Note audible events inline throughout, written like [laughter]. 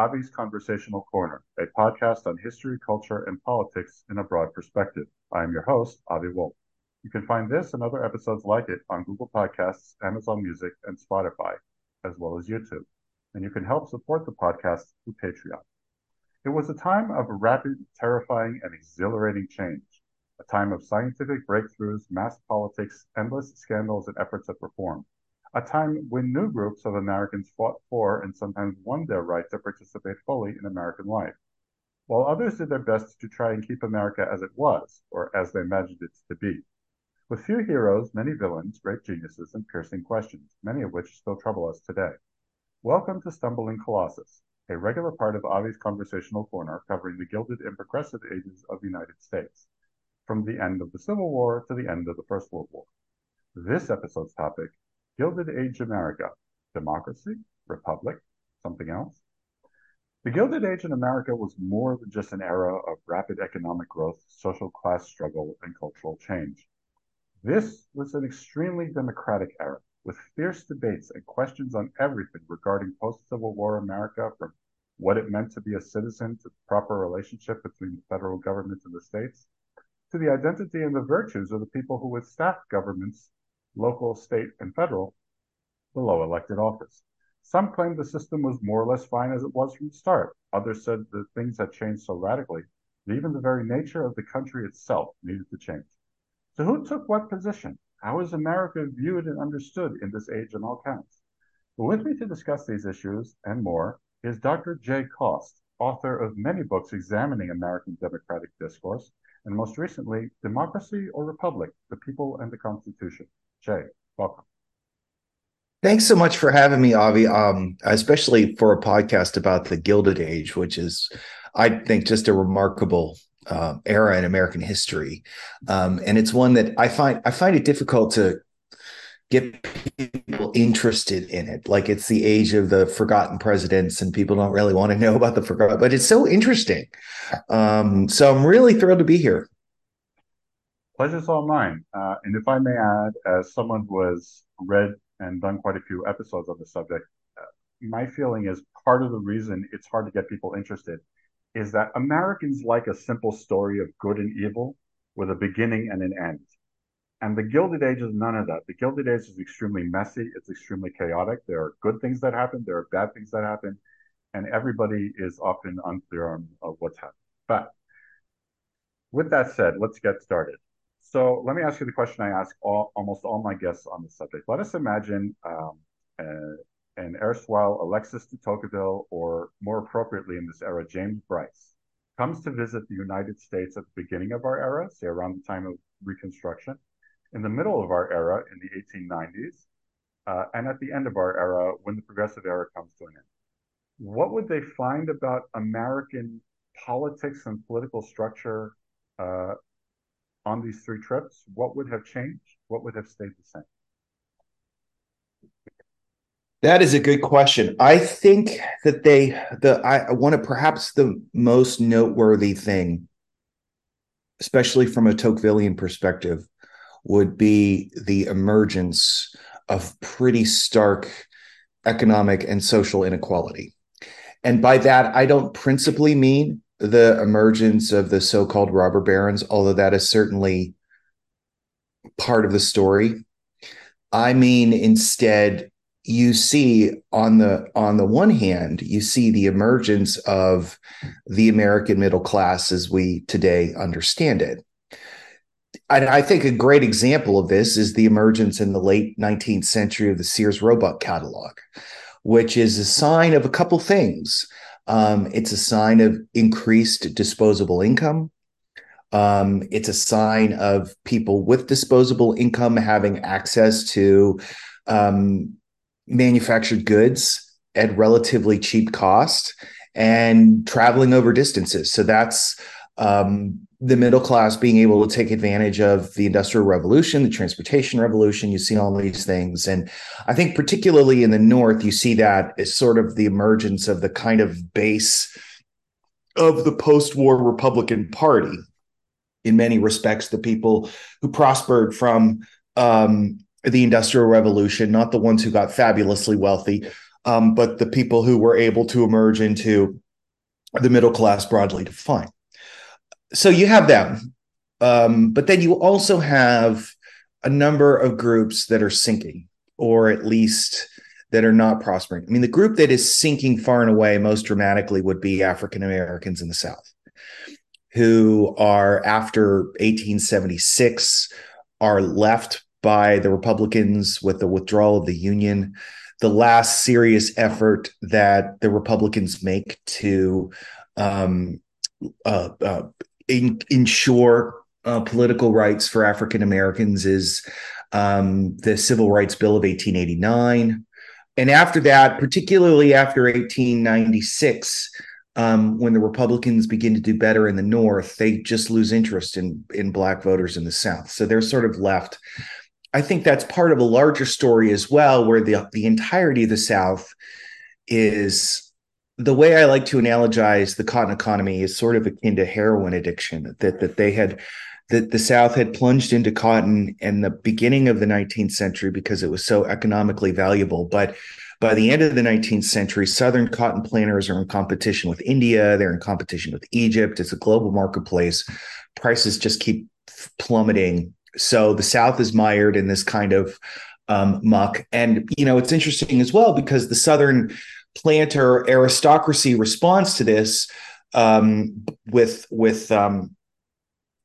Avi's Conversational Corner, a podcast on history, culture, and politics in a broad perspective. I am your host, Avi Wolf. You can find this and other episodes like it on Google Podcasts, Amazon Music, and Spotify, as well as YouTube. And you can help support the podcast through Patreon. It was a time of rapid, terrifying, and exhilarating change, a time of scientific breakthroughs, mass politics, endless scandals, and efforts at reform a time when new groups of Americans fought for and sometimes won their right to participate fully in American life, while others did their best to try and keep America as it was, or as they imagined it to be. With few heroes, many villains, great geniuses, and piercing questions, many of which still trouble us today. Welcome to Stumbling Colossus, a regular part of Avi's Conversational Corner covering the Gilded and Progressive Ages of the United States, from the end of the Civil War to the end of the First World War. This episode's topic Gilded Age America, democracy, republic, something else? The Gilded Age in America was more than just an era of rapid economic growth, social class struggle, and cultural change. This was an extremely democratic era with fierce debates and questions on everything regarding post Civil War America, from what it meant to be a citizen to the proper relationship between the federal government and the states, to the identity and the virtues of the people who would staff governments local, state, and federal, below elected office. Some claimed the system was more or less fine as it was from the start. Others said that things had changed so radically that even the very nature of the country itself needed to change. So, who took what position? How is America viewed and understood in this age on all counts? But with me to discuss these issues and more is Dr. Jay Cost, author of many books examining American democratic discourse, and most recently, Democracy or Republic, the People and the Constitution. Jay, welcome. Thanks so much for having me, Avi. Um, especially for a podcast about the Gilded Age, which is, I think, just a remarkable uh, era in American history, um, and it's one that I find I find it difficult to get people interested in it. Like it's the age of the forgotten presidents, and people don't really want to know about the forgotten, but it's so interesting. Um, so I'm really thrilled to be here. Pleasure's all mine. Uh, and if I may add, as someone who has read and done quite a few episodes on the subject, uh, my feeling is part of the reason it's hard to get people interested is that Americans like a simple story of good and evil with a beginning and an end. And the Gilded Age is none of that. The Gilded Age is extremely messy. It's extremely chaotic. There are good things that happen. There are bad things that happen. And everybody is often unclear on, what's happening. But with that said, let's get started. So let me ask you the question I ask all, almost all my guests on the subject. Let us imagine um, an erstwhile Alexis de Tocqueville, or more appropriately in this era, James Bryce, comes to visit the United States at the beginning of our era, say around the time of Reconstruction, in the middle of our era in the 1890s, uh, and at the end of our era when the progressive era comes to an end. What would they find about American politics and political structure uh, on these three trips, what would have changed? What would have stayed the same? That is a good question. I think that they the I want to perhaps the most noteworthy thing, especially from a Tocquevillian perspective, would be the emergence of pretty stark economic and social inequality. And by that, I don't principally mean the emergence of the so-called robber barons, although that is certainly part of the story. I mean, instead, you see on the on the one hand, you see the emergence of the American middle class as we today understand it. And I think a great example of this is the emergence in the late 19th century of the Sears Roebuck catalog, which is a sign of a couple things. Um, it's a sign of increased disposable income. Um, it's a sign of people with disposable income having access to um, manufactured goods at relatively cheap cost and traveling over distances. So that's um, the middle class being able to take advantage of the industrial revolution, the transportation revolution. You see all these things. And I think, particularly in the North, you see that as sort of the emergence of the kind of base of the post war Republican Party. In many respects, the people who prospered from um, the industrial revolution, not the ones who got fabulously wealthy, um, but the people who were able to emerge into the middle class broadly defined. So you have them, um, but then you also have a number of groups that are sinking, or at least that are not prospering. I mean, the group that is sinking far and away most dramatically would be African Americans in the South, who are after 1876 are left by the Republicans with the withdrawal of the Union. The last serious effort that the Republicans make to um, uh, uh, in, ensure uh, political rights for African Americans is um, the Civil Rights Bill of 1889. And after that, particularly after 1896, um, when the Republicans begin to do better in the North, they just lose interest in in black voters in the South. So they're sort of left. I think that's part of a larger story as well, where the the entirety of the South is the way I like to analogize the cotton economy is sort of akin to heroin addiction. That that they had that the South had plunged into cotton in the beginning of the 19th century because it was so economically valuable. But by the end of the 19th century, Southern cotton planters are in competition with India, they're in competition with Egypt. It's a global marketplace. Prices just keep plummeting. So the South is mired in this kind of um, muck. And, you know, it's interesting as well because the Southern planter aristocracy responds to this um, with, with, um,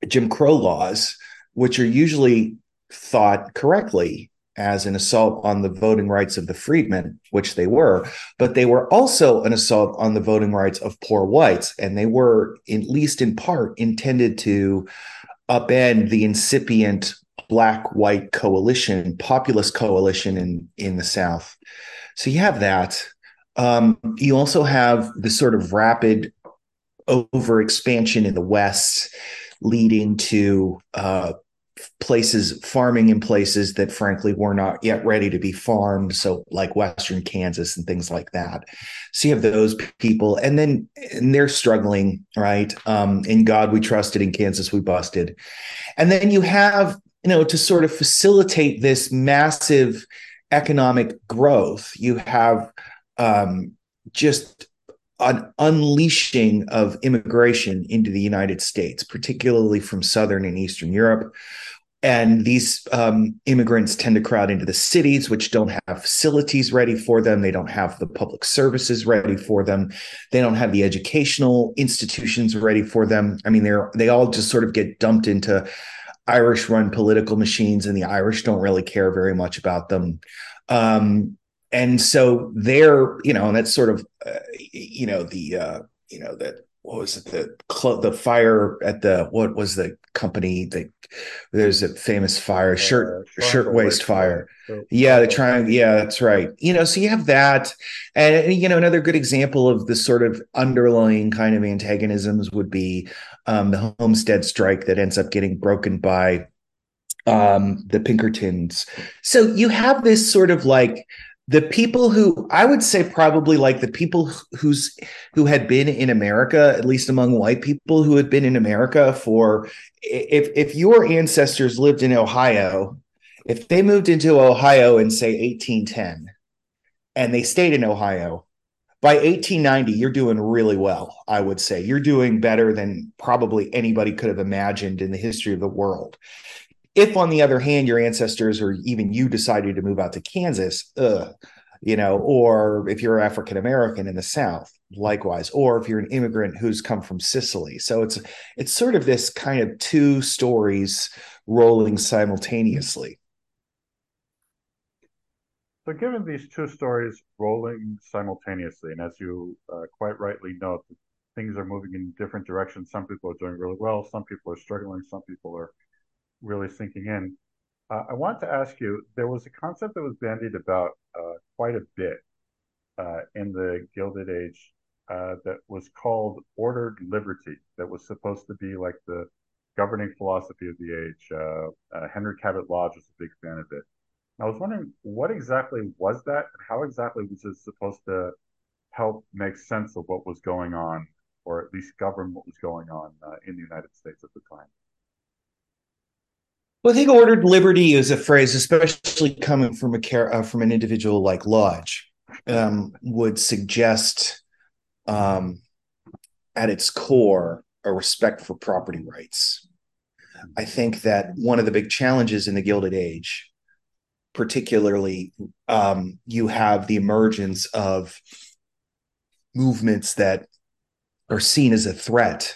Jim Crow laws, which are usually thought correctly as an assault on the voting rights of the freedmen, which they were, but they were also an assault on the voting rights of poor whites. And they were, at least in part, intended to upend the incipient black white coalition, populist coalition in, in the South. So you have that. Um, you also have the sort of rapid over expansion in the West leading to uh, places farming in places that frankly were not yet ready to be farmed. So like western kansas and things like that. So you have those people and then and they're struggling right? Um in god we trusted in kansas we busted. And then you have you know to sort of facilitate this massive economic growth you have um just an unleashing of immigration into the United States, particularly from Southern and Eastern Europe. And these um, immigrants tend to crowd into the cities, which don't have facilities ready for them. They don't have the public services ready for them. They don't have the educational institutions ready for them. I mean, they're they all just sort of get dumped into Irish-run political machines, and the Irish don't really care very much about them. Um, and so there, you know, and that's sort of, uh, you know, the, uh, you know, that what was it the cl- the fire at the what was the company that there's a famous fire shirt uh, shirtwaist fire. yeah the Triangle yeah that's right. You know so you have that. And you know another good example of the sort of underlying kind of antagonisms would be um, the homestead strike that ends up getting broken by um, the pinkertons. So you have this sort of like the people who I would say probably like the people who's who had been in America, at least among white people who had been in America for if if your ancestors lived in Ohio, if they moved into Ohio in say 1810 and they stayed in Ohio, by 1890 you're doing really well, I would say. You're doing better than probably anybody could have imagined in the history of the world. If, on the other hand, your ancestors or even you decided to move out to Kansas, ugh, you know, or if you're African American in the South, likewise, or if you're an immigrant who's come from Sicily. So it's it's sort of this kind of two stories rolling simultaneously. So, given these two stories rolling simultaneously, and as you uh, quite rightly note, things are moving in different directions. Some people are doing really well, some people are struggling, some people are really sinking in. Uh, I want to ask you there was a concept that was bandied about uh, quite a bit uh, in the Gilded Age uh, that was called ordered liberty, that was supposed to be like the governing philosophy of the age. Uh, uh, Henry Cabot Lodge was a big fan of it. I was wondering what exactly was that and how exactly was it supposed to help make sense of what was going on, or at least govern what was going on in the United States at the time? Well, I think ordered liberty is a phrase, especially coming from a care uh, from an individual like Lodge, um, would suggest, um, at its core, a respect for property rights. I think that one of the big challenges in the Gilded Age, particularly, um, you have the emergence of movements that are seen as a threat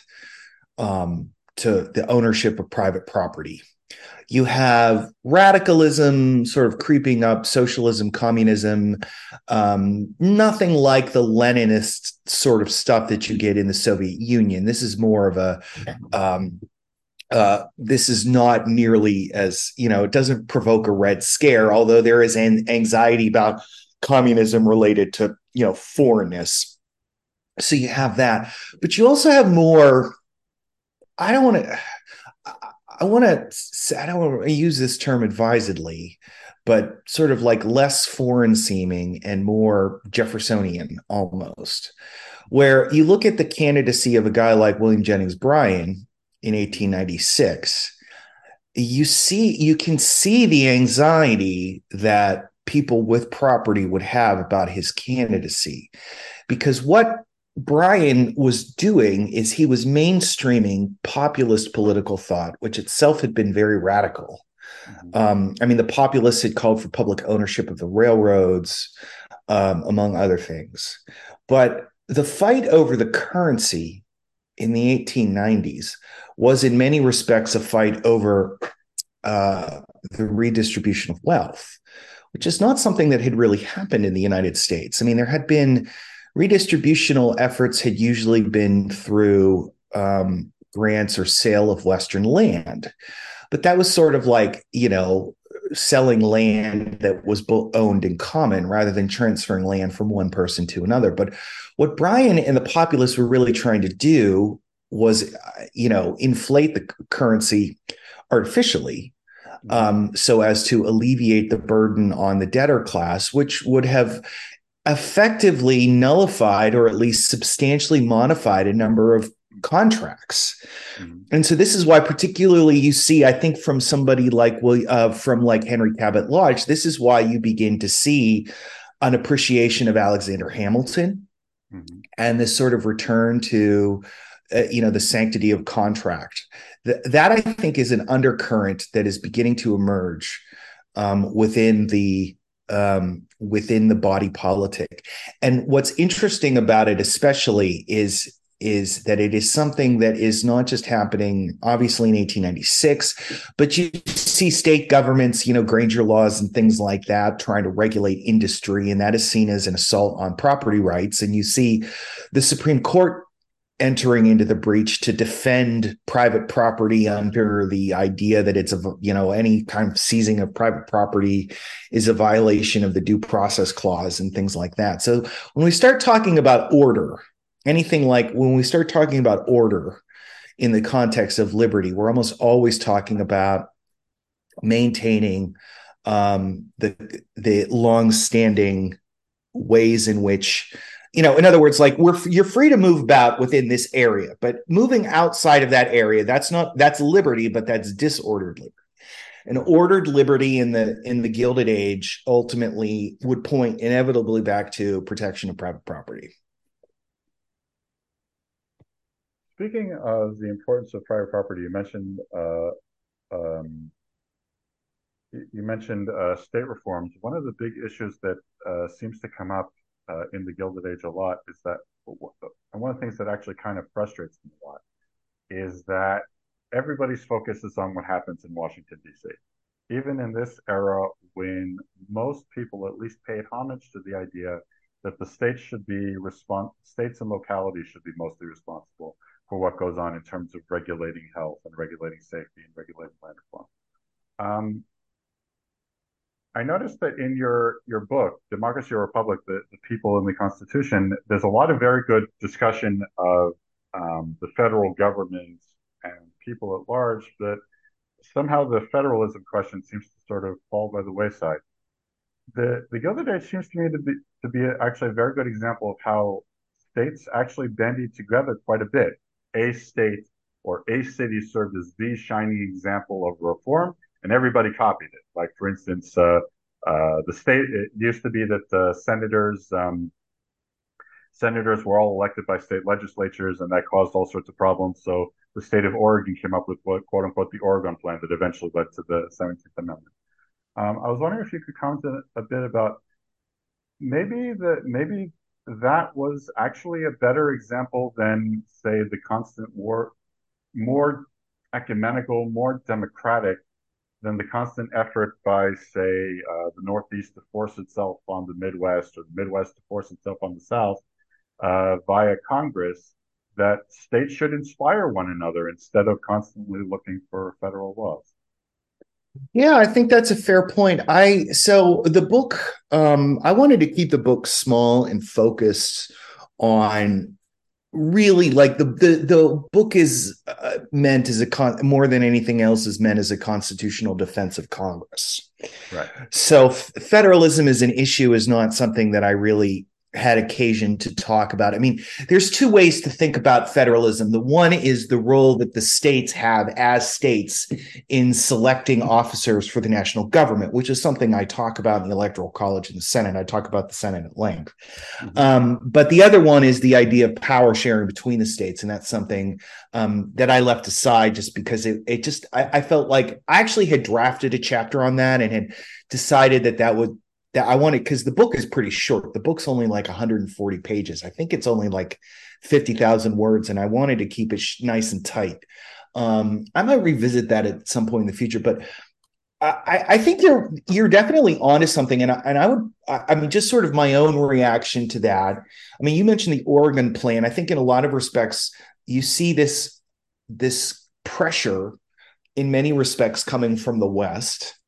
um, to the ownership of private property. You have radicalism sort of creeping up, socialism, communism, um, nothing like the Leninist sort of stuff that you get in the Soviet Union. This is more of a um, uh, this is not nearly as you know it doesn't provoke a red scare although there is an anxiety about communism related to you know foreignness so you have that but you also have more i don't want to i want to i don't want to use this term advisedly but sort of like less foreign seeming and more jeffersonian almost where you look at the candidacy of a guy like william jennings bryan in 1896 you see you can see the anxiety that people with property would have about his candidacy because what Bryan was doing is he was mainstreaming populist political thought which itself had been very radical mm-hmm. um, i mean the populists had called for public ownership of the railroads um, among other things but the fight over the currency in the 1890s was in many respects a fight over uh, the redistribution of wealth, which is not something that had really happened in the United States. I mean, there had been redistributional efforts had usually been through um, grants or sale of Western land, but that was sort of like you know selling land that was owned in common rather than transferring land from one person to another. But what Bryan and the populists were really trying to do was you know inflate the currency artificially mm-hmm. um, so as to alleviate the burden on the debtor class which would have effectively nullified or at least substantially modified a number of contracts mm-hmm. and so this is why particularly you see i think from somebody like well uh, from like henry cabot lodge this is why you begin to see an appreciation of alexander hamilton mm-hmm. and this sort of return to uh, you know the sanctity of contract Th- that i think is an undercurrent that is beginning to emerge um, within the um, within the body politic. And what's interesting about it especially is is that it is something that is not just happening obviously in 1896 but you see state governments you know granger laws and things like that trying to regulate industry and that is seen as an assault on property rights. And you see the supreme court entering into the breach to defend private property under the idea that it's a you know any kind of seizing of private property is a violation of the due process clause and things like that. So when we start talking about order anything like when we start talking about order in the context of liberty we're almost always talking about maintaining um, the the long standing ways in which you know in other words like we're you're free to move about within this area but moving outside of that area that's not that's liberty but that's disordered liberty an ordered liberty in the in the gilded age ultimately would point inevitably back to protection of private property speaking of the importance of private property you mentioned uh, um, you mentioned uh, state reforms. One of the big issues that uh, seems to come up uh, in the Gilded Age a lot is that, and one of the things that actually kind of frustrates me a lot is that everybody's focus is on what happens in Washington, D.C. Even in this era, when most people at least paid homage to the idea that the states should be respons- states and localities should be mostly responsible for what goes on in terms of regulating health and regulating safety and regulating land reform. Um, I noticed that in your your book, Democracy or Republic, the, the people in the Constitution, there's a lot of very good discussion of um, the federal government and people at large, but somehow the federalism question seems to sort of fall by the wayside. The the Gilded Age seems to me to be to be actually a very good example of how states actually bandied together quite a bit. A state or a city served as the shining example of reform, and everybody copied it. Like, for instance, uh, Uh, the state it used to be that the senators um, senators were all elected by state legislatures, and that caused all sorts of problems. So the state of Oregon came up with what quote unquote the Oregon Plan that eventually led to the 17th Amendment. Um, I was wondering if you could comment a, bit about maybe the maybe that was actually a better example than say the constant war, more ecumenical, more democratic than the constant effort by say uh, the Northeast to force itself on the Midwest or the Midwest to force itself on the South uh, via Congress that states should inspire one another instead of constantly looking for federal laws. Yeah, I think that's a fair point. I so the book um I wanted to keep the book small and focused on really like the the the book is uh, meant as a con more than anything else is meant as a constitutional defense of Congress. Right. So federalism as an issue is not something that I really had occasion to talk about. I mean, there's two ways to think about federalism. The one is the role that the states have as states in selecting officers for the national government, which is something I talk about in the Electoral College and the Senate. I talk about the Senate at length. Mm-hmm. Um, but the other one is the idea of power sharing between the states. And that's something um, that I left aside just because it, it just, I, I felt like I actually had drafted a chapter on that and had decided that that would that I wanted because the book is pretty short. The book's only like 140 pages. I think it's only like 50,000 words, and I wanted to keep it sh- nice and tight. Um, I might revisit that at some point in the future, but I, I think you're you're definitely onto something, and I, and I would I, I mean just sort of my own reaction to that. I mean, you mentioned the Oregon plan. I think in a lot of respects you see this this pressure in many respects coming from the West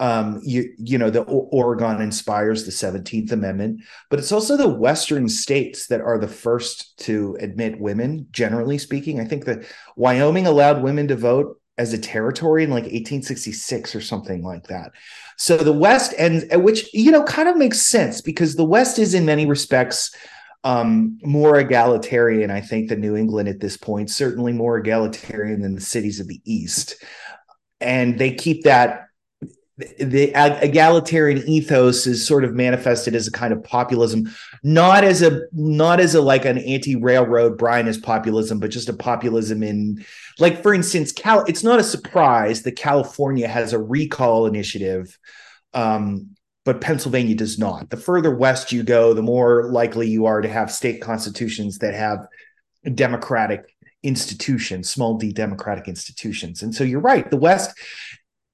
um, you you know the o- Oregon inspires the 17th Amendment, but it's also the Western states that are the first to admit women. Generally speaking, I think that Wyoming allowed women to vote as a territory in like 1866 or something like that. So the West and which you know kind of makes sense because the West is in many respects um, more egalitarian, I think, than New England at this point. Certainly more egalitarian than the cities of the East, and they keep that the egalitarian ethos is sort of manifested as a kind of populism not as a not as a like an anti-railroad bryanist populism but just a populism in like for instance cal it's not a surprise that california has a recall initiative um, but pennsylvania does not. The further west you go the more likely you are to have state constitutions that have democratic institutions small d democratic institutions. And so you're right the west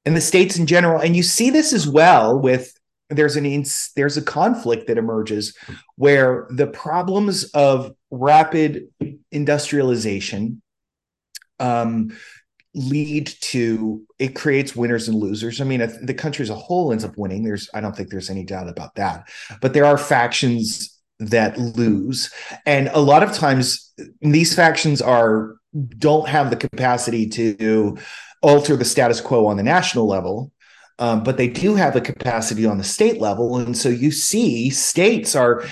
and the states in general. And you see this as well with there's an there's a conflict that emerges where the problems of rapid industrialization um, lead to it creates winners and losers. I mean, the country as a whole ends up winning. There's I don't think there's any doubt about that. But there are factions that lose, and a lot of times these factions are don't have the capacity to alter the status quo on the national level. Um, but they do have a capacity on the state level. And so you see states are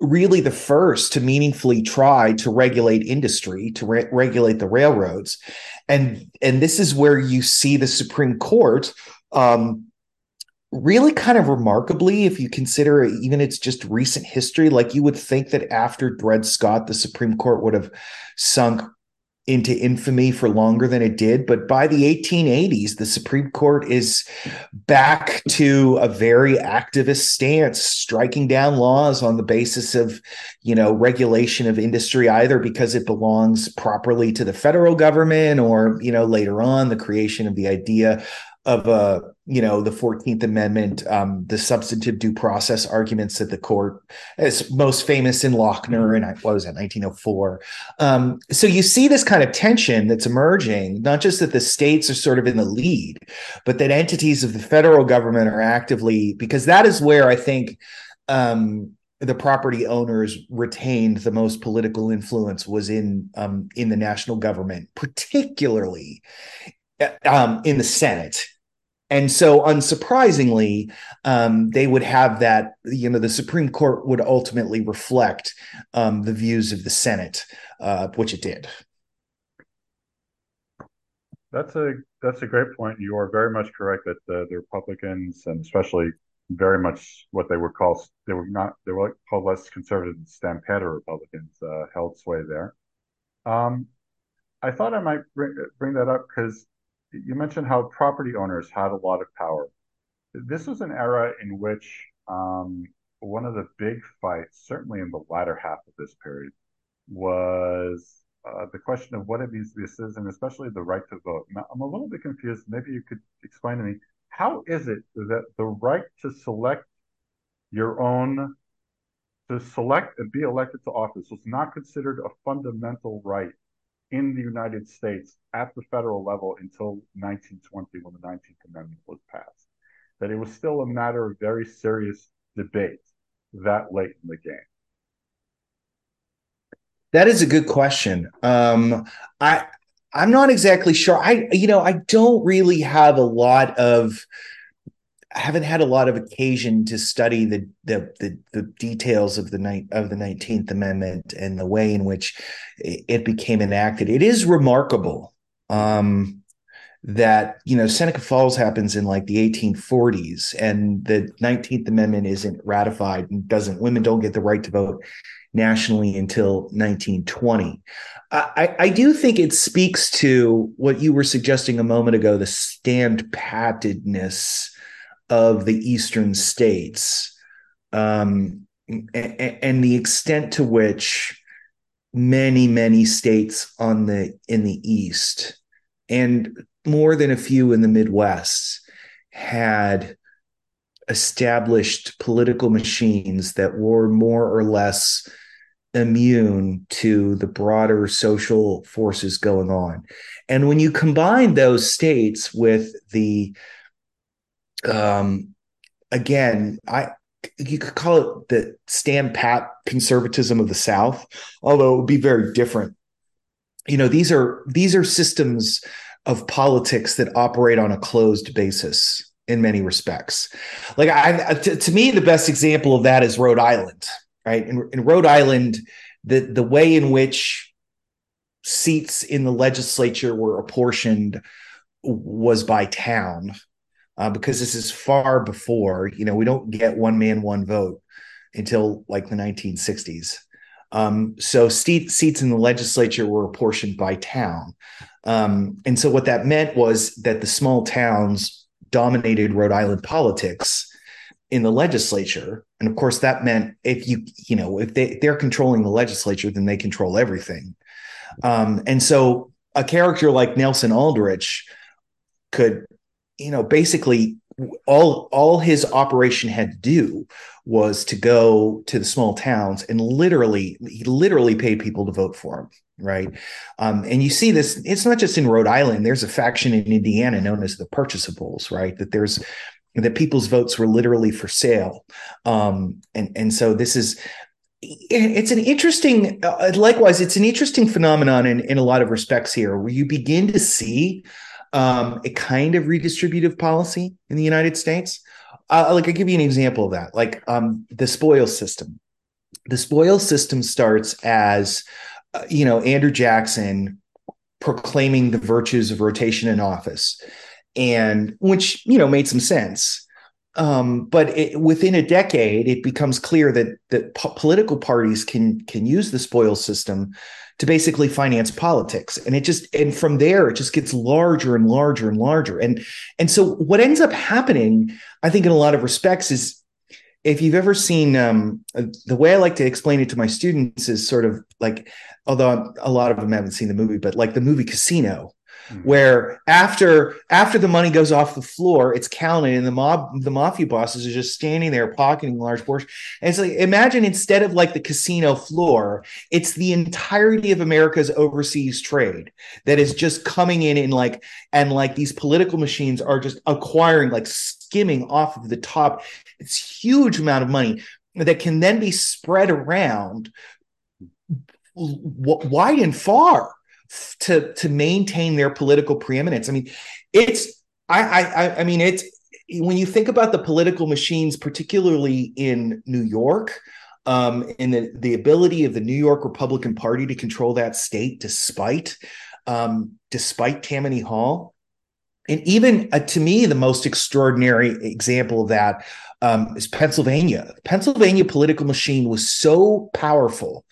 really the first to meaningfully try to regulate industry, to re- regulate the railroads. And, and this is where you see the Supreme Court um, really kind of remarkably, if you consider even its just recent history, like you would think that after Dred Scott, the Supreme Court would have sunk into infamy for longer than it did. But by the 1880s, the Supreme Court is back to a very activist stance, striking down laws on the basis of, you know, regulation of industry, either because it belongs properly to the federal government or, you know, later on the creation of the idea of uh, you know the 14th amendment um, the substantive due process arguments that the court is most famous in lochner and what was that 1904 um, so you see this kind of tension that's emerging not just that the states are sort of in the lead but that entities of the federal government are actively because that is where i think um, the property owners retained the most political influence was in um, in the national government, particularly uh, um, in the Senate and so, unsurprisingly, um, they would have that, you know, the Supreme Court would ultimately reflect um, the views of the Senate, uh, which it did. That's a that's a great point. You are very much correct that the, the Republicans and especially very much what they were called. They were not. They were called less conservative Standpat Republicans uh, held sway there. Um, I thought I might bring, bring that up because you mentioned how property owners had a lot of power. This was an era in which um, one of the big fights, certainly in the latter half of this period, was uh, the question of what it means to be a citizen, especially the right to vote. Now, I'm a little bit confused. Maybe you could explain to me how is it that the right to select your own, to select and be elected to office was not considered a fundamental right in the United States at the federal level until 1920 when the 19th Amendment was passed? That it was still a matter of very serious debate that late in the game. That is a good question. Um, I I'm not exactly sure. I you know I don't really have a lot of I haven't had a lot of occasion to study the the the, the details of the night of the Nineteenth Amendment and the way in which it became enacted. It is remarkable um, that you know Seneca Falls happens in like the 1840s, and the Nineteenth Amendment isn't ratified and doesn't women don't get the right to vote nationally until 1920. I, I do think it speaks to what you were suggesting a moment ago the stand pattedness of the eastern states um, and, the extent to which many many states on the in the east and more than a few in the midwest had established political machines that were more or less immune to the broader social forces going on. And when you combine those states with the, um, again, I you could call it the stand pat conservatism of the South, although it would be very different. You know, these are these are systems of politics that operate on a closed basis in many respects. Like I, to, to me, the best example of that is Rhode Island right? In, in Rhode Island, the the way in which seats in the legislature were apportioned was by town, uh, because this is far before you know we don't get one man one vote until like the 1960s. Um, so seat, seats in the legislature were apportioned by town. Um, and so what that meant was that the small towns dominated Rhode Island politics in the legislature and of course that meant if you you know if they they're controlling the legislature then they control everything um, and so a character like nelson aldrich could you know basically all all his operation had to do was to go to the small towns and literally he literally paid people to vote for him right? Um, and you see this it's not just in rhode island. There's a faction in indiana known as the purchasables right? That there's that people's votes were literally for sale. Um, and, and so this is, it's an interesting, uh, likewise, it's an interesting phenomenon in, in a lot of respects here, where you begin to see um, a kind of redistributive policy in the United States. Uh, like, I'll give you an example of that, like um, the spoil system. The spoil system starts as, uh, you know, Andrew Jackson proclaiming the virtues of rotation in office and which you know made some sense. Um, but it, within a decade, it becomes clear that that po- political parties can can use the spoil system to basically finance politics, and it just and from there it just gets larger and larger and larger. And and so what ends up happening, I think, in a lot of respects, is if you've ever seen um, the way I like to explain it to my students is sort of like, although a lot of them haven't seen the movie, but like the movie Casino, mm-hmm. where after after the money goes off the floor, it's counted, and the mob the mafia bosses are just standing there pocketing large portions. And it's like imagine instead of like the casino floor, it's the entirety of America's overseas trade that is just coming in and like and like these political machines are just acquiring like skimming off of the top. It's huge amount of money that can then be spread around wide and far to to maintain their political preeminence. I mean, it's I I I mean it's when you think about the political machines, particularly in New York, um, and the the ability of the New York Republican Party to control that state, despite um, despite Tammany Hall, and even uh, to me, the most extraordinary example of that um, is Pennsylvania. Pennsylvania political machine was so powerful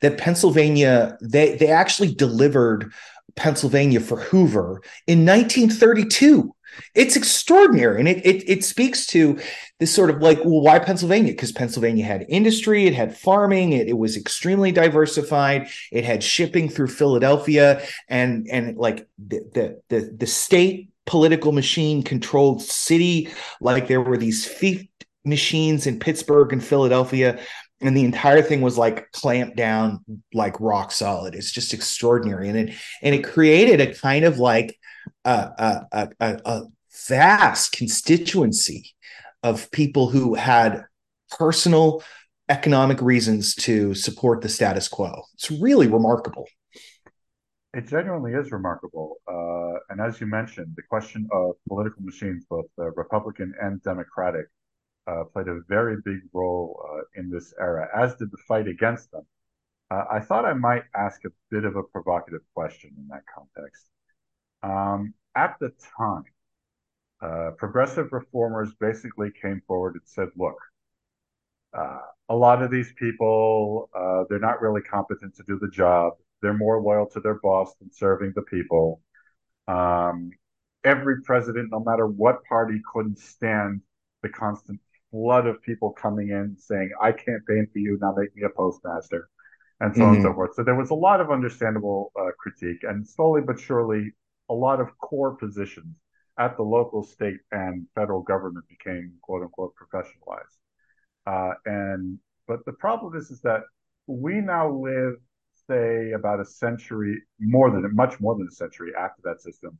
that Pennsylvania they they actually delivered Pennsylvania for Hoover in 1932. It's extraordinary, and it it, it speaks to this sort of like, well, why Pennsylvania? Because Pennsylvania had industry, it had farming, it, it was extremely diversified, it had shipping through Philadelphia, and and like the the the, the state political machine controlled city like there were these fief machines in Pittsburgh and Philadelphia and the entire thing was like clamped down like rock solid. It's just extraordinary. And it and it created a kind of like a, a, a, a vast constituency of people who had personal economic reasons to support the status quo. It's really remarkable. It genuinely is remarkable. Uh, and as you mentioned the question of political machines both uh, republican and democratic uh, played a very big role uh, in this era, as did the fight against them. Uh, I thought I might ask a bit of a provocative question in that context. Um, at the time, uh, progressive reformers basically came forward and said, look, uh, a lot of these people, uh, they're not really competent to do the job. They're more loyal to their boss than serving the people. Um, every president, no matter what party, couldn't stand the constant flood of people coming in saying, I campaign for you, now make me a postmaster, and so mm-hmm. on and so mm-hmm. forth. So there was a lot of understandable uh, critique, and slowly but surely, a lot of core positions at the local, state, and federal government became quote unquote professionalized. Uh, and but the problem is, is that we now live, say, about a century more than much more than a century after that system,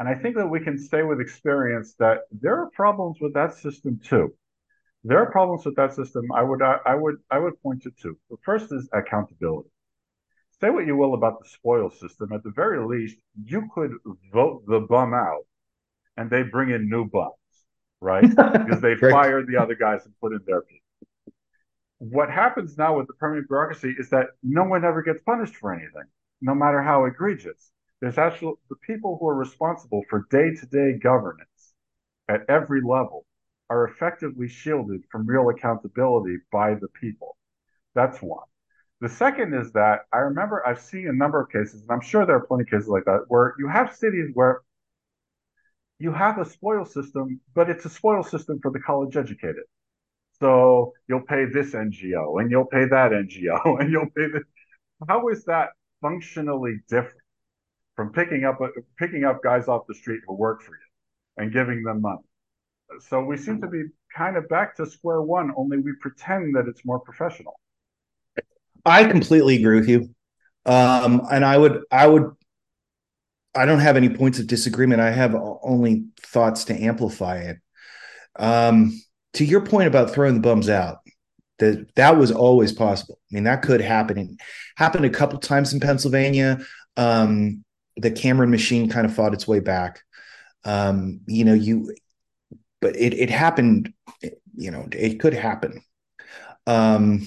and I think that we can say with experience that there are problems with that system too. There are problems with that system. I would I would I would point to two. The first is accountability. Say what you will about the spoil system. At the very least, you could vote the bum out, and they bring in new bums, right? [laughs] because they fired the other guys and put in their people. What happens now with the permanent bureaucracy is that no one ever gets punished for anything, no matter how egregious there's actually the people who are responsible for day-to-day governance at every level are effectively shielded from real accountability by the people. That's one. The second is that I remember I've seen a number of cases, and I'm sure there are plenty of cases like that, where you have cities where you have a spoil system, but it's a spoil system for the college educated. So you'll pay this NGO and you'll pay that NGO [laughs] and you'll pay this. How is that functionally different? From picking up picking up guys off the street who work for you and giving them money. So we seem to be kind of back to square one, only we pretend that it's more professional. I completely agree with you. Um, and I would, I would, I don't have any points of disagreement. I have only thoughts to amplify it. Um, to your point about throwing the bums out, that that was always possible. I mean, that could happen. It happened a couple times in Pennsylvania. Um, the Cameron machine kind of fought its way back. Um, you know, you, but it it happened. You know, it could happen. Um,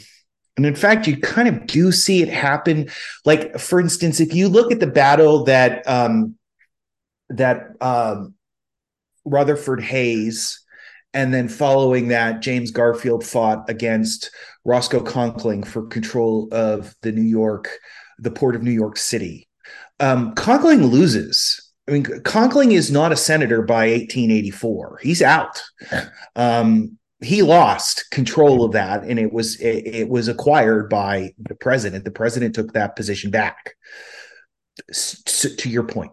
and in fact, you kind of do see it happen. Like, for instance, if you look at the battle that um, that um, Rutherford Hayes, and then following that, James Garfield fought against Roscoe Conkling for control of the New York, the port of New York City um, Conkling loses. I mean, Conkling is not a senator by 1884. He's out. [laughs] Um, he lost control of that, and it was it, it, was acquired by the president. The president took that position back. So, to your point,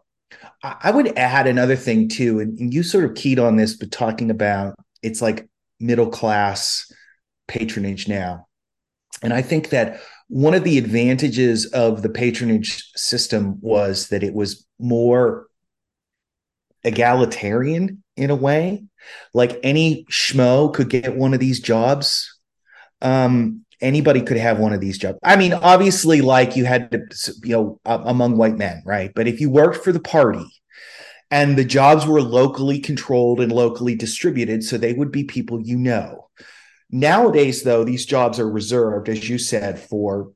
I, I would add another thing too, and, and you sort of keyed on this, but talking about it's like middle class patronage now, and I think that one of the advantages of the patronage system was that it was more egalitarian in a way. Like any schmo could get one of these jobs. Um, anybody could have one of these jobs. I mean, obviously, like you had to, you know, among white men, right? But if you worked for the party and the jobs were locally controlled and locally distributed, so they would be people you know. Nowadays, though, these jobs are reserved, as you said, for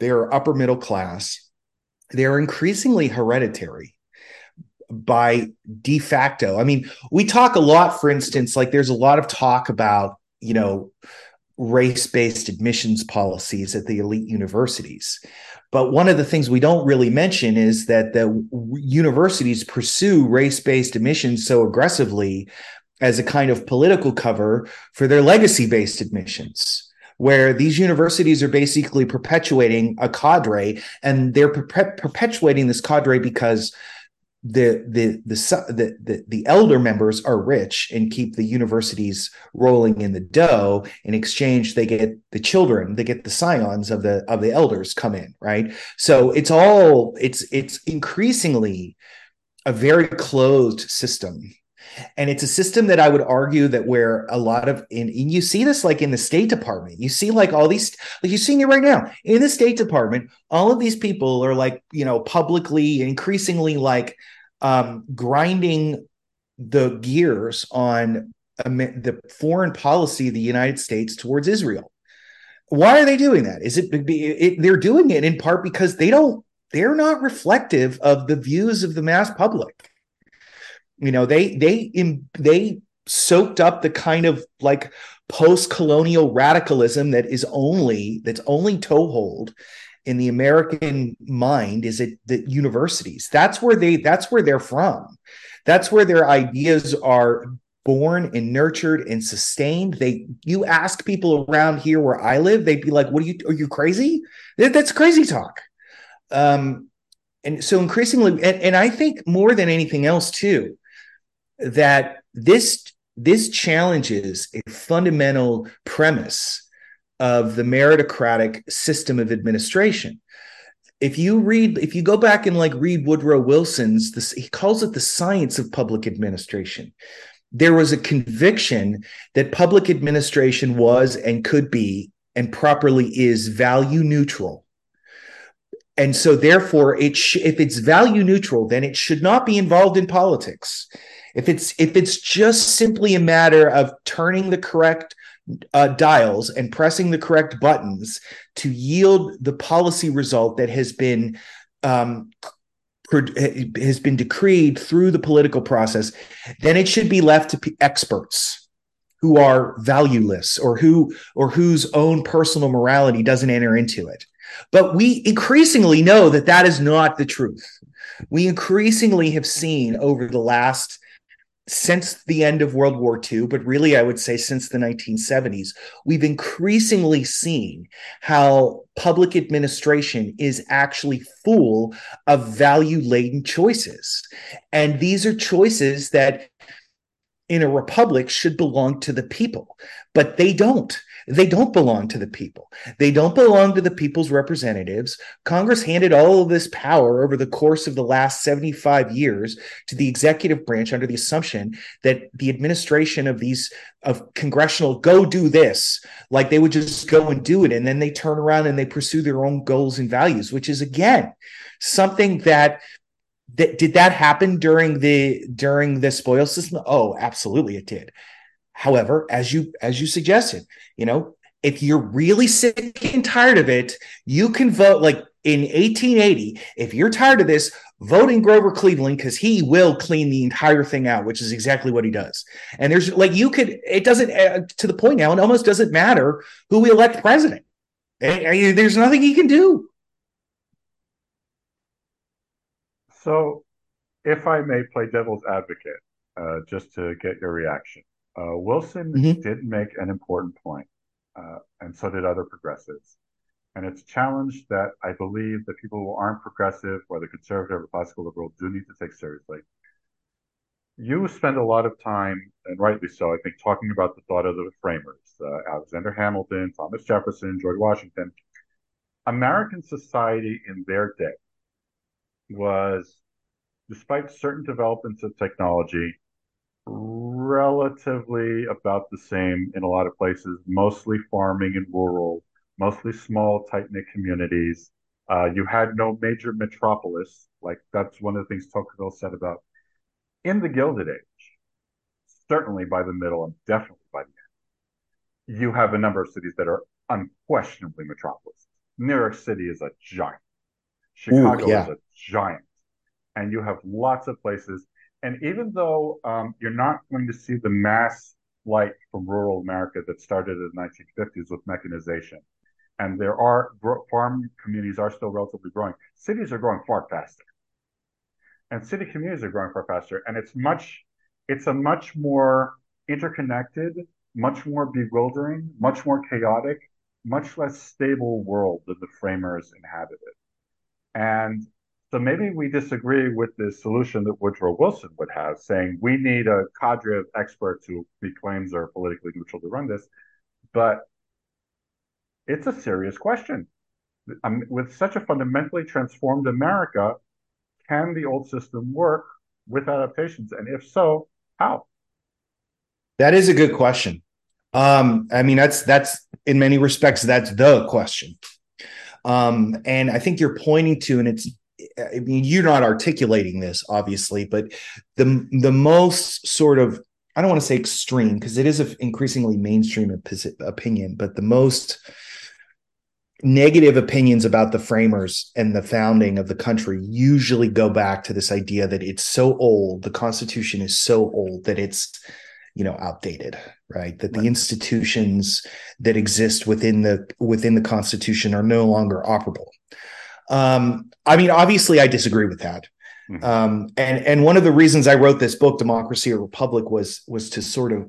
their upper middle class. They're increasingly hereditary. by de facto. I mean, we talk a lot, for instance, like there's a lot of talk about, you know, race based admissions policies at the elite universities. But one of the things we don't really mention is that the universities pursue race based admissions so aggressively as a kind of political cover for their legacy based admissions where these universities are basically perpetuating a cadre and they're perpetuating this cadre because the, the the the the elder members are rich and keep the universities rolling in the dough. In exchange they get the children they get the scions of the of the elders come in right? So it's all it's it's increasingly a very closed system and it's a system that i would argue that where a lot of and you see this like in the state department you see like all these like you're seeing it right now in the state department all of these people are like you know publicly increasingly like um, grinding the gears on the foreign policy of the United States towards Israel. Why are they doing that? Is it, it they're doing it in part because they don't they're not reflective of the views of the mass public. You know, they they they soaked up the kind of like post-colonial radicalism that is only that's only toehold in the American mind is it the universities. That's where they that's where they're from. That's where their ideas are born and nurtured and sustained. They you ask people around here where I live, they'd be like, "What are you are you crazy? That's crazy talk." Um and so increasingly and, and I think more than anything else too that this this challenges a fundamental premise of the meritocratic system of administration. If you read, if you go back and like read Woodrow Wilson's, this, he calls it the science of public administration. There was a conviction that public administration was and could be and properly is value neutral. And so, therefore, it sh- if it's value neutral, then it should not be involved in politics. If it's if it's just simply a matter of turning the correct uh, dials and pressing the correct buttons to yield the policy result that has been um, has been decreed through the political process, then it should be left to experts who are valueless or who or whose own personal morality doesn't enter into it. But we increasingly know that that is not the truth. We increasingly have seen over the last since the end of World War II, but really I would say since the 1970s, we've increasingly seen how public administration is actually full of value laden choices. And these are choices that in a republic should belong to the people, but they don't. They don't belong to the people. They don't belong to the people's representatives. Congress handed all of this power over the course of the last 75 years to the executive branch under the assumption that the administration of these of congressional go do this like they would just go and do it and then they turn around and they pursue their own goals and values which is again something that that did that happen during the during the spoil system oh absolutely it did However, as you as you suggested, you know, if you're really sick and tired of it, you can vote like in 1880. If you're tired of this, vote in Grover Cleveland because he will clean the entire thing out, which is exactly what he does. And there's like you could, it doesn't uh, to the point now, it almost doesn't matter who we elect president. There's nothing he can do. So, if I may play devil's advocate, uh, just to get your reaction, uh, Wilson mm-hmm. did make an important point, uh, and so did other progressives. And it's a challenge that I believe that people who aren't progressive, whether conservative or classical liberal, do need to take seriously. You spend a lot of time, and rightly so, I think, talking about the thought of the framers uh, Alexander Hamilton, Thomas Jefferson, George Washington. American society in their day was, despite certain developments of technology, relatively about the same in a lot of places, mostly farming and rural, mostly small, tight knit communities. Uh, you had no major metropolis. Like that's one of the things Tocqueville said about in the Gilded Age, certainly by the middle and definitely by the end, you have a number of cities that are unquestionably metropolises. New York City is a giant. Chicago Ooh, yeah. is a giant. and you have lots of places. And even though um, you're not going to see the mass flight from rural America that started in the 1950s with mechanization, and there are farm communities are still relatively growing, cities are growing far faster, and city communities are growing far faster, and it's much, it's a much more interconnected, much more bewildering, much more chaotic, much less stable world than the framers inhabited. And so maybe we disagree with the solution that Woodrow Wilson would have, saying we need a cadre of experts who he claims are politically neutral to run this. But it's a serious question. With such a fundamentally transformed America, can the old system work with adaptations? And if so, how? That is a good question. Um, I mean, that's that's in many respects that's the question. Um, and I think you're pointing to, and it's I mean, you're not articulating this, obviously, but the the most sort of I don't want to say extreme because it is an increasingly mainstream opinion, but the most negative opinions about the framers and the founding of the country usually go back to this idea that it's so old, the Constitution is so old that it's you know outdated right that right. the institutions that exist within the within the constitution are no longer operable um, I mean, obviously, I disagree with that. Mm-hmm. Um, and and one of the reasons I wrote this book, Democracy or Republic, was was to sort of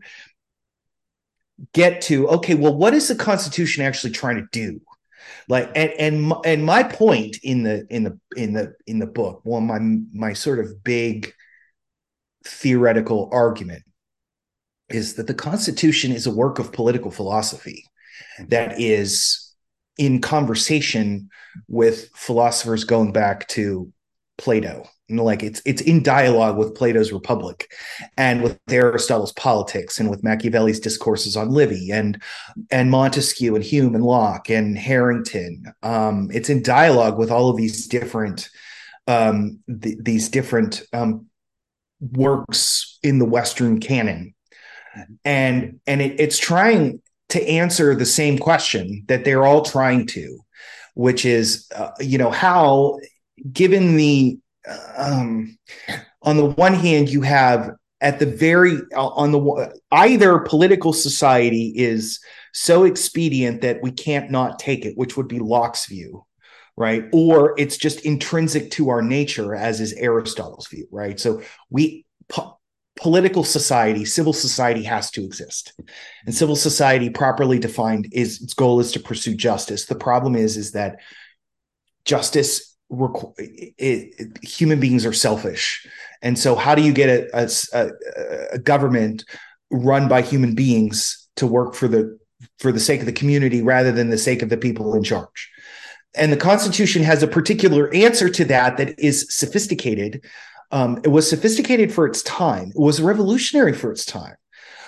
get to okay, well, what is the Constitution actually trying to do? Like, and and and my point in the in the in the in the book, well, my my sort of big theoretical argument is that the Constitution is a work of political philosophy mm-hmm. that is in conversation with philosophers going back to Plato. And like it's it's in dialogue with Plato's Republic and with Aristotle's politics and with Machiavelli's discourses on Livy and and Montesquieu and Hume and Locke and Harrington. Um, it's in dialogue with all of these different um, th- these different um, works in the Western canon. And and it, it's trying to answer the same question that they're all trying to, which is, uh, you know, how, given the, um, on the one hand, you have at the very uh, on the either political society is so expedient that we can't not take it, which would be Locke's view, right? Or it's just intrinsic to our nature, as is Aristotle's view, right? So we political society, civil society has to exist. And civil society properly defined is its goal is to pursue justice. The problem is is that justice it, it, human beings are selfish. And so how do you get a, a, a government run by human beings to work for the for the sake of the community rather than the sake of the people in charge? And the Constitution has a particular answer to that that is sophisticated um, it was sophisticated for its time. It was revolutionary for its time.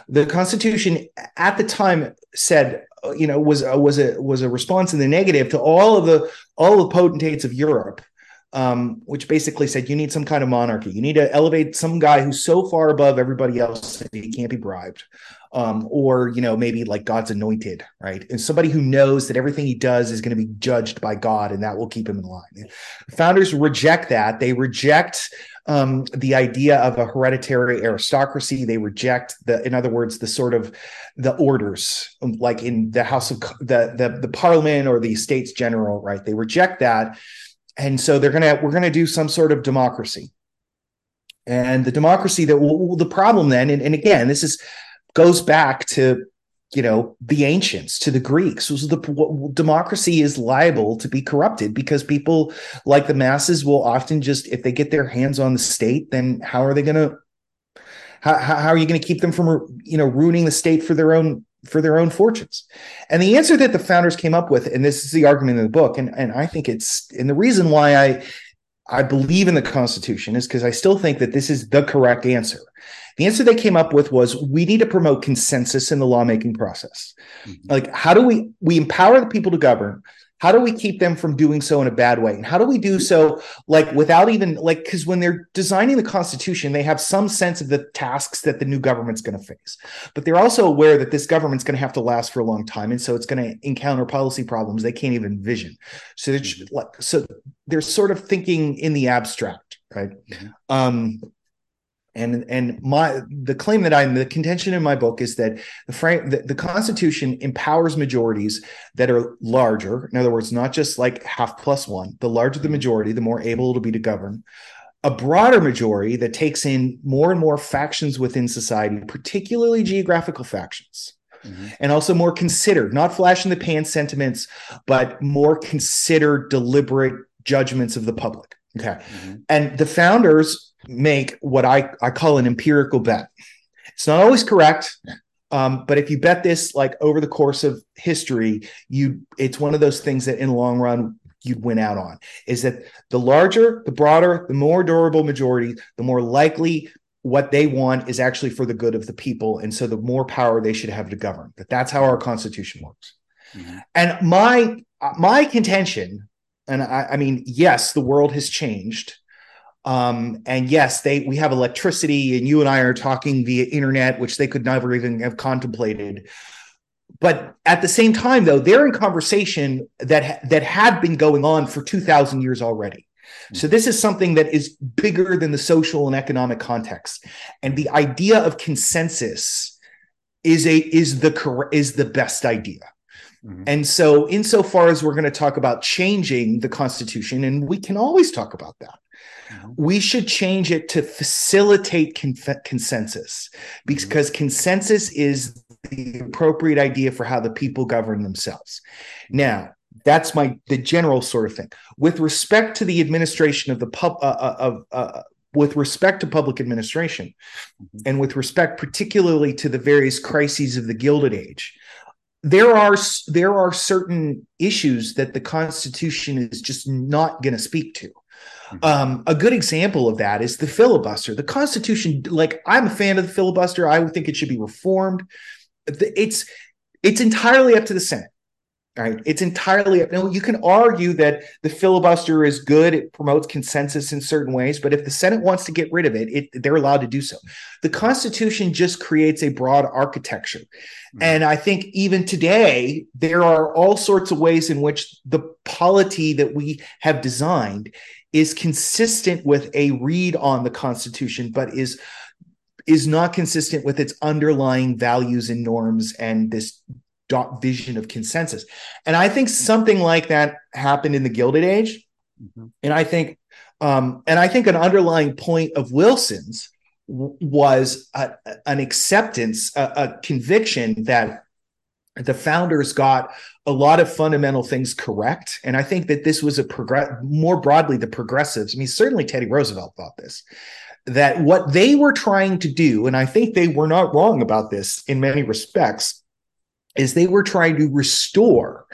The Constitution at the time said, you know, was uh, was a was a response in the negative to all of the all the potentates of Europe, um, which basically said you need some kind of monarchy. You need to elevate some guy who's so far above everybody else that he can't be bribed um, or you know maybe like God's anointed, right? And somebody who knows that everything he does is going to be judged by God, and that will keep him in line. The founders reject that. They reject um, the idea of a hereditary aristocracy. They reject the, in other words, the sort of the orders, like in the House of the the, the Parliament or the States General, right? They reject that, and so they're gonna we're gonna do some sort of democracy. And the democracy that well, the problem then, and, and again, this is goes back to you know the ancients to the greeks. The democracy is liable to be corrupted because people like the masses will often just if they get their hands on the state then how are they going to how, how are you going to keep them from you know ruining the state for their own for their own fortunes? And the answer that the founders came up with and this is the argument in the book and and i think it's and the reason why i i believe in the constitution is because i still think that this is the correct answer the answer they came up with was we need to promote consensus in the lawmaking process. Mm-hmm. Like, how do we we empower the people to govern? How do we keep them from doing so in a bad way? And how do we do so like without even like because when they're designing the constitution, they have some sense of the tasks that the new government's going to face. But they're also aware that this government's going to have to last for a long time. And so it's going to encounter policy problems they can't even envision. So they're mm-hmm. like so they're sort of thinking in the abstract right? Mm-hmm. Um, and and my the claim that I'm the contention in my book is that the frame the, the Constitution empowers majorities that are larger. In other words, not just like half plus one. The larger the majority, the more able it'll be to govern. A broader majority that takes in more and more factions within society, particularly geographical factions. Mm-hmm. And also more considered, not flash in the pan sentiments, but more considered, deliberate judgments of the public. Okay. Mm-hmm. And the founders make what I, I call an empirical bet. It's not always correct, um, but if you bet this like over the course of history, you it's one of those things that in the long run you'd win out on. Is that the larger, the broader, the more durable majority, the more likely what they want is actually for the good of the people, and so the more power they should have to govern. But that's how our constitution works. Mm-hmm. And my my contention, and I, I mean, yes, the world has changed um, and yes, they we have electricity, and you and I are talking via internet, which they could never even have contemplated. But at the same time, though, they're in conversation that that had been going on for two thousand years already. So this is something that is bigger than the social and economic context, and the idea of consensus is a is the is the best idea. Mm-hmm. And so, insofar as we're going to talk about changing the Constitution, and we can always talk about that. We should change it to facilitate con- consensus because mm-hmm. consensus is the appropriate idea for how the people govern themselves. Now, that's my the general sort of thing. With respect to the administration of the pub uh, uh of uh, with respect to public administration, mm-hmm. and with respect particularly to the various crises of the Gilded Age, there are there are certain issues that the Constitution is just not going to speak to. Mm-hmm. Um, a good example of that is the filibuster. The Constitution, like I'm a fan of the filibuster. I think it should be reformed. It's it's entirely up to the Senate. Right. It's entirely up. Now, you can argue that the filibuster is good. It promotes consensus in certain ways. But if the Senate wants to get rid of it, it they're allowed to do so. The Constitution just creates a broad architecture. Mm-hmm. And I think even today, there are all sorts of ways in which the polity that we have designed is consistent with a read on the Constitution, but is is not consistent with its underlying values and norms and this dot vision of consensus. And I think something like that happened in the Gilded Age. Mm-hmm. And I think, um, and I think an underlying point of Wilson's w- was a, an acceptance, a, a conviction that the founders got a lot of fundamental things correct. And i think that this was a progress more broadly the progressives i mean certainly teddy roosevelt thought this that what they were trying to do and i think they were not wrong about this in many respects is they were trying to restore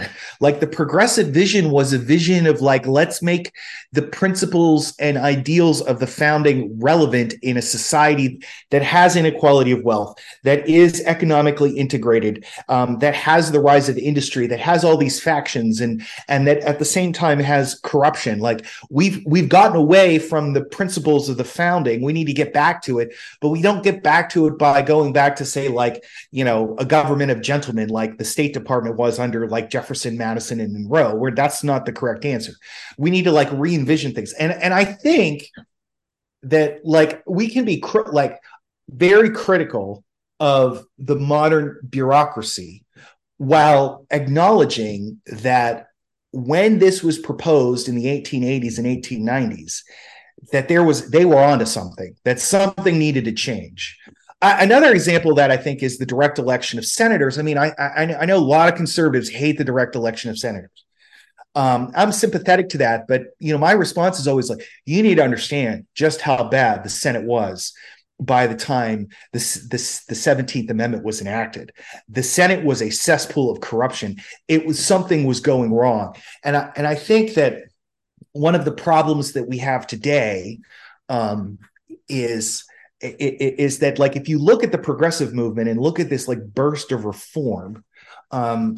like the progressive vision was a vision of like let's make the principles and ideals of the founding relevant in a society that has inequality of wealth that is economically integrated um, that has the rise of industry that has all these factions and and that at the same time has corruption. Like we've we've gotten away from the principles of the founding. We need to get back to it but we don't get back to it by going back to say like you know a government of gentlemen like the State Department was under like Jefferson, Madison, and Monroe, where that's not the correct answer. We need to like re-envision things, and and I think that like we can be cr- like very critical of the modern bureaucracy while acknowledging that when this was proposed in the 1880s and 1890s that there was they were onto something that something needed to change another example that I think is the direct election of senators. I mean, I, I, I know a lot of conservatives hate the direct election of senators. Um, I'm sympathetic to that, but you know, my response is always like, you need to understand just how bad the Senate was by the time this this the 17th amendment was enacted the senate was a cesspool of corruption it was something was going wrong and i and i think that one of the problems that we have today um, is is that like if you look at the progressive movement and look at this like burst of reform um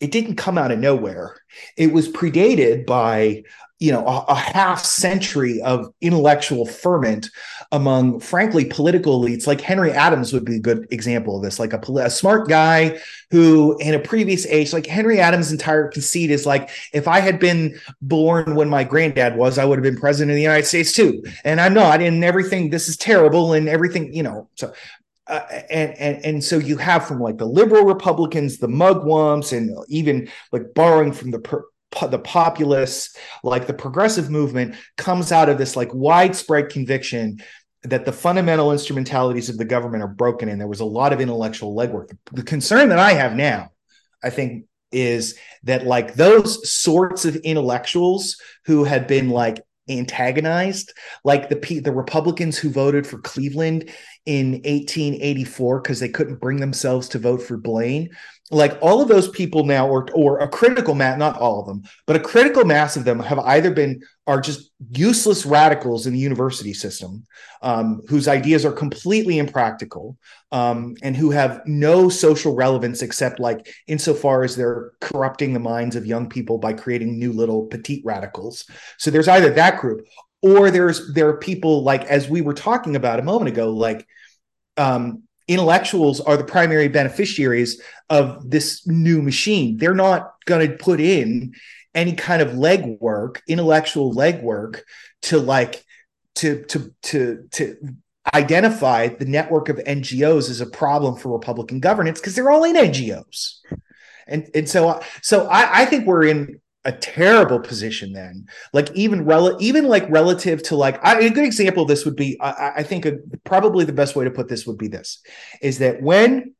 it didn't come out of nowhere. It was predated by you know a, a, half century of intellectual ferment among frankly political elites like henry adams would be a good example of this like a, a, smart guy who in a previous age like henry adams entire conceit is like if i had been born when my granddad was i would have been president of the united states too. And i'm not and everything this is terrible and everything you know so uh, and and and so you have from like the liberal Republicans, the mugwumps, and even like borrowing from the per, the populace, like the progressive movement, comes out of this like widespread conviction that the fundamental instrumentalities of the government are broken and there was a lot of intellectual legwork. The concern that I have now, I think, is that like those sorts of intellectuals who had been like antagonized like the the Republicans who voted for Cleveland in 1884 because they couldn't bring themselves to vote for Blaine. Like all of those people now or or a critical mass not all of them but a critical mass of them have either been are just useless radicals in the university system um, whose ideas are completely impractical um, and who have no social relevance except like insofar as they're corrupting the minds of young people by creating new little petite radicals. So there's either that group or there's there are people like as we were talking about a moment ago like um, intellectuals are the primary beneficiaries of this new machine. They're not going to put in any kind of legwork, intellectual legwork to like to to to to identify the network of NGOs as a problem for Republican governance because they're all in NGOs. And and so so I, I think we're in a terrible position then. Like even rel- even like relative to like I, a good example of this would be i, I think a, probably the best way to put this would be this is that when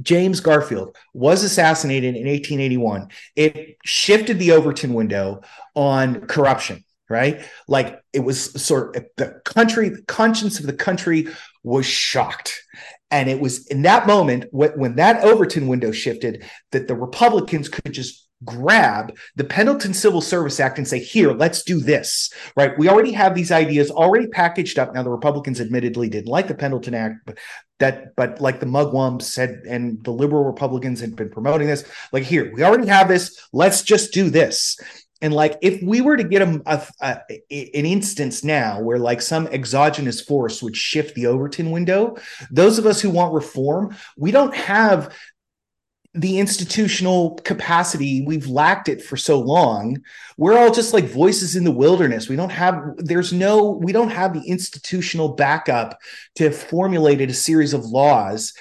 James Garfield was assassinated in 1881 it shifted the Overton window on corruption right? Like it was sort of the country the conscience of the country was shocked. And it was in that moment when, when that Overton window shifted that the Republicans could just grab the Pendleton Civil Service Act and say, here, let's do this, right? We already have these ideas already packaged up. Now, the Republicans admittedly didn't like the Pendleton Act, but that, but like the Mugwumps said, and the liberal Republicans had been promoting this, like, here, we already have this, let's just do this. And like, if we were to get a, a, a, an instance now where like some exogenous force would shift the Overton window, those of us who want reform, we don't have the institutional capacity we've lacked it for so long. We're all just like voices in the wilderness. We don't have there's no we don't have the institutional backup to have formulated a series of laws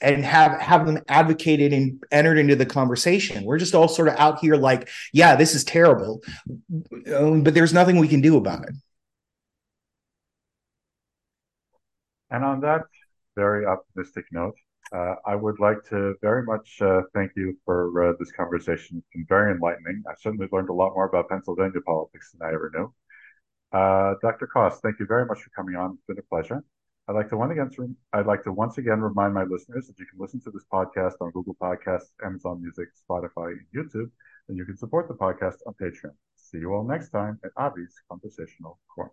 and have have them advocated and entered into the conversation. We're just all sort of out here like yeah this is terrible um, but there's nothing we can do about it. And on that very optimistic note uh, I would like to very much uh, thank you for uh, this conversation. It's been very enlightening. I certainly learned a lot more about Pennsylvania politics than I ever knew. Uh, Dr. Cost, thank you very much for coming on. It's been a pleasure. I'd like to once again, I'd like to once again remind my listeners that you can listen to this podcast on Google Podcasts, Amazon Music, Spotify, and YouTube, and you can support the podcast on Patreon. See you all next time at Avi's Conversational Corner.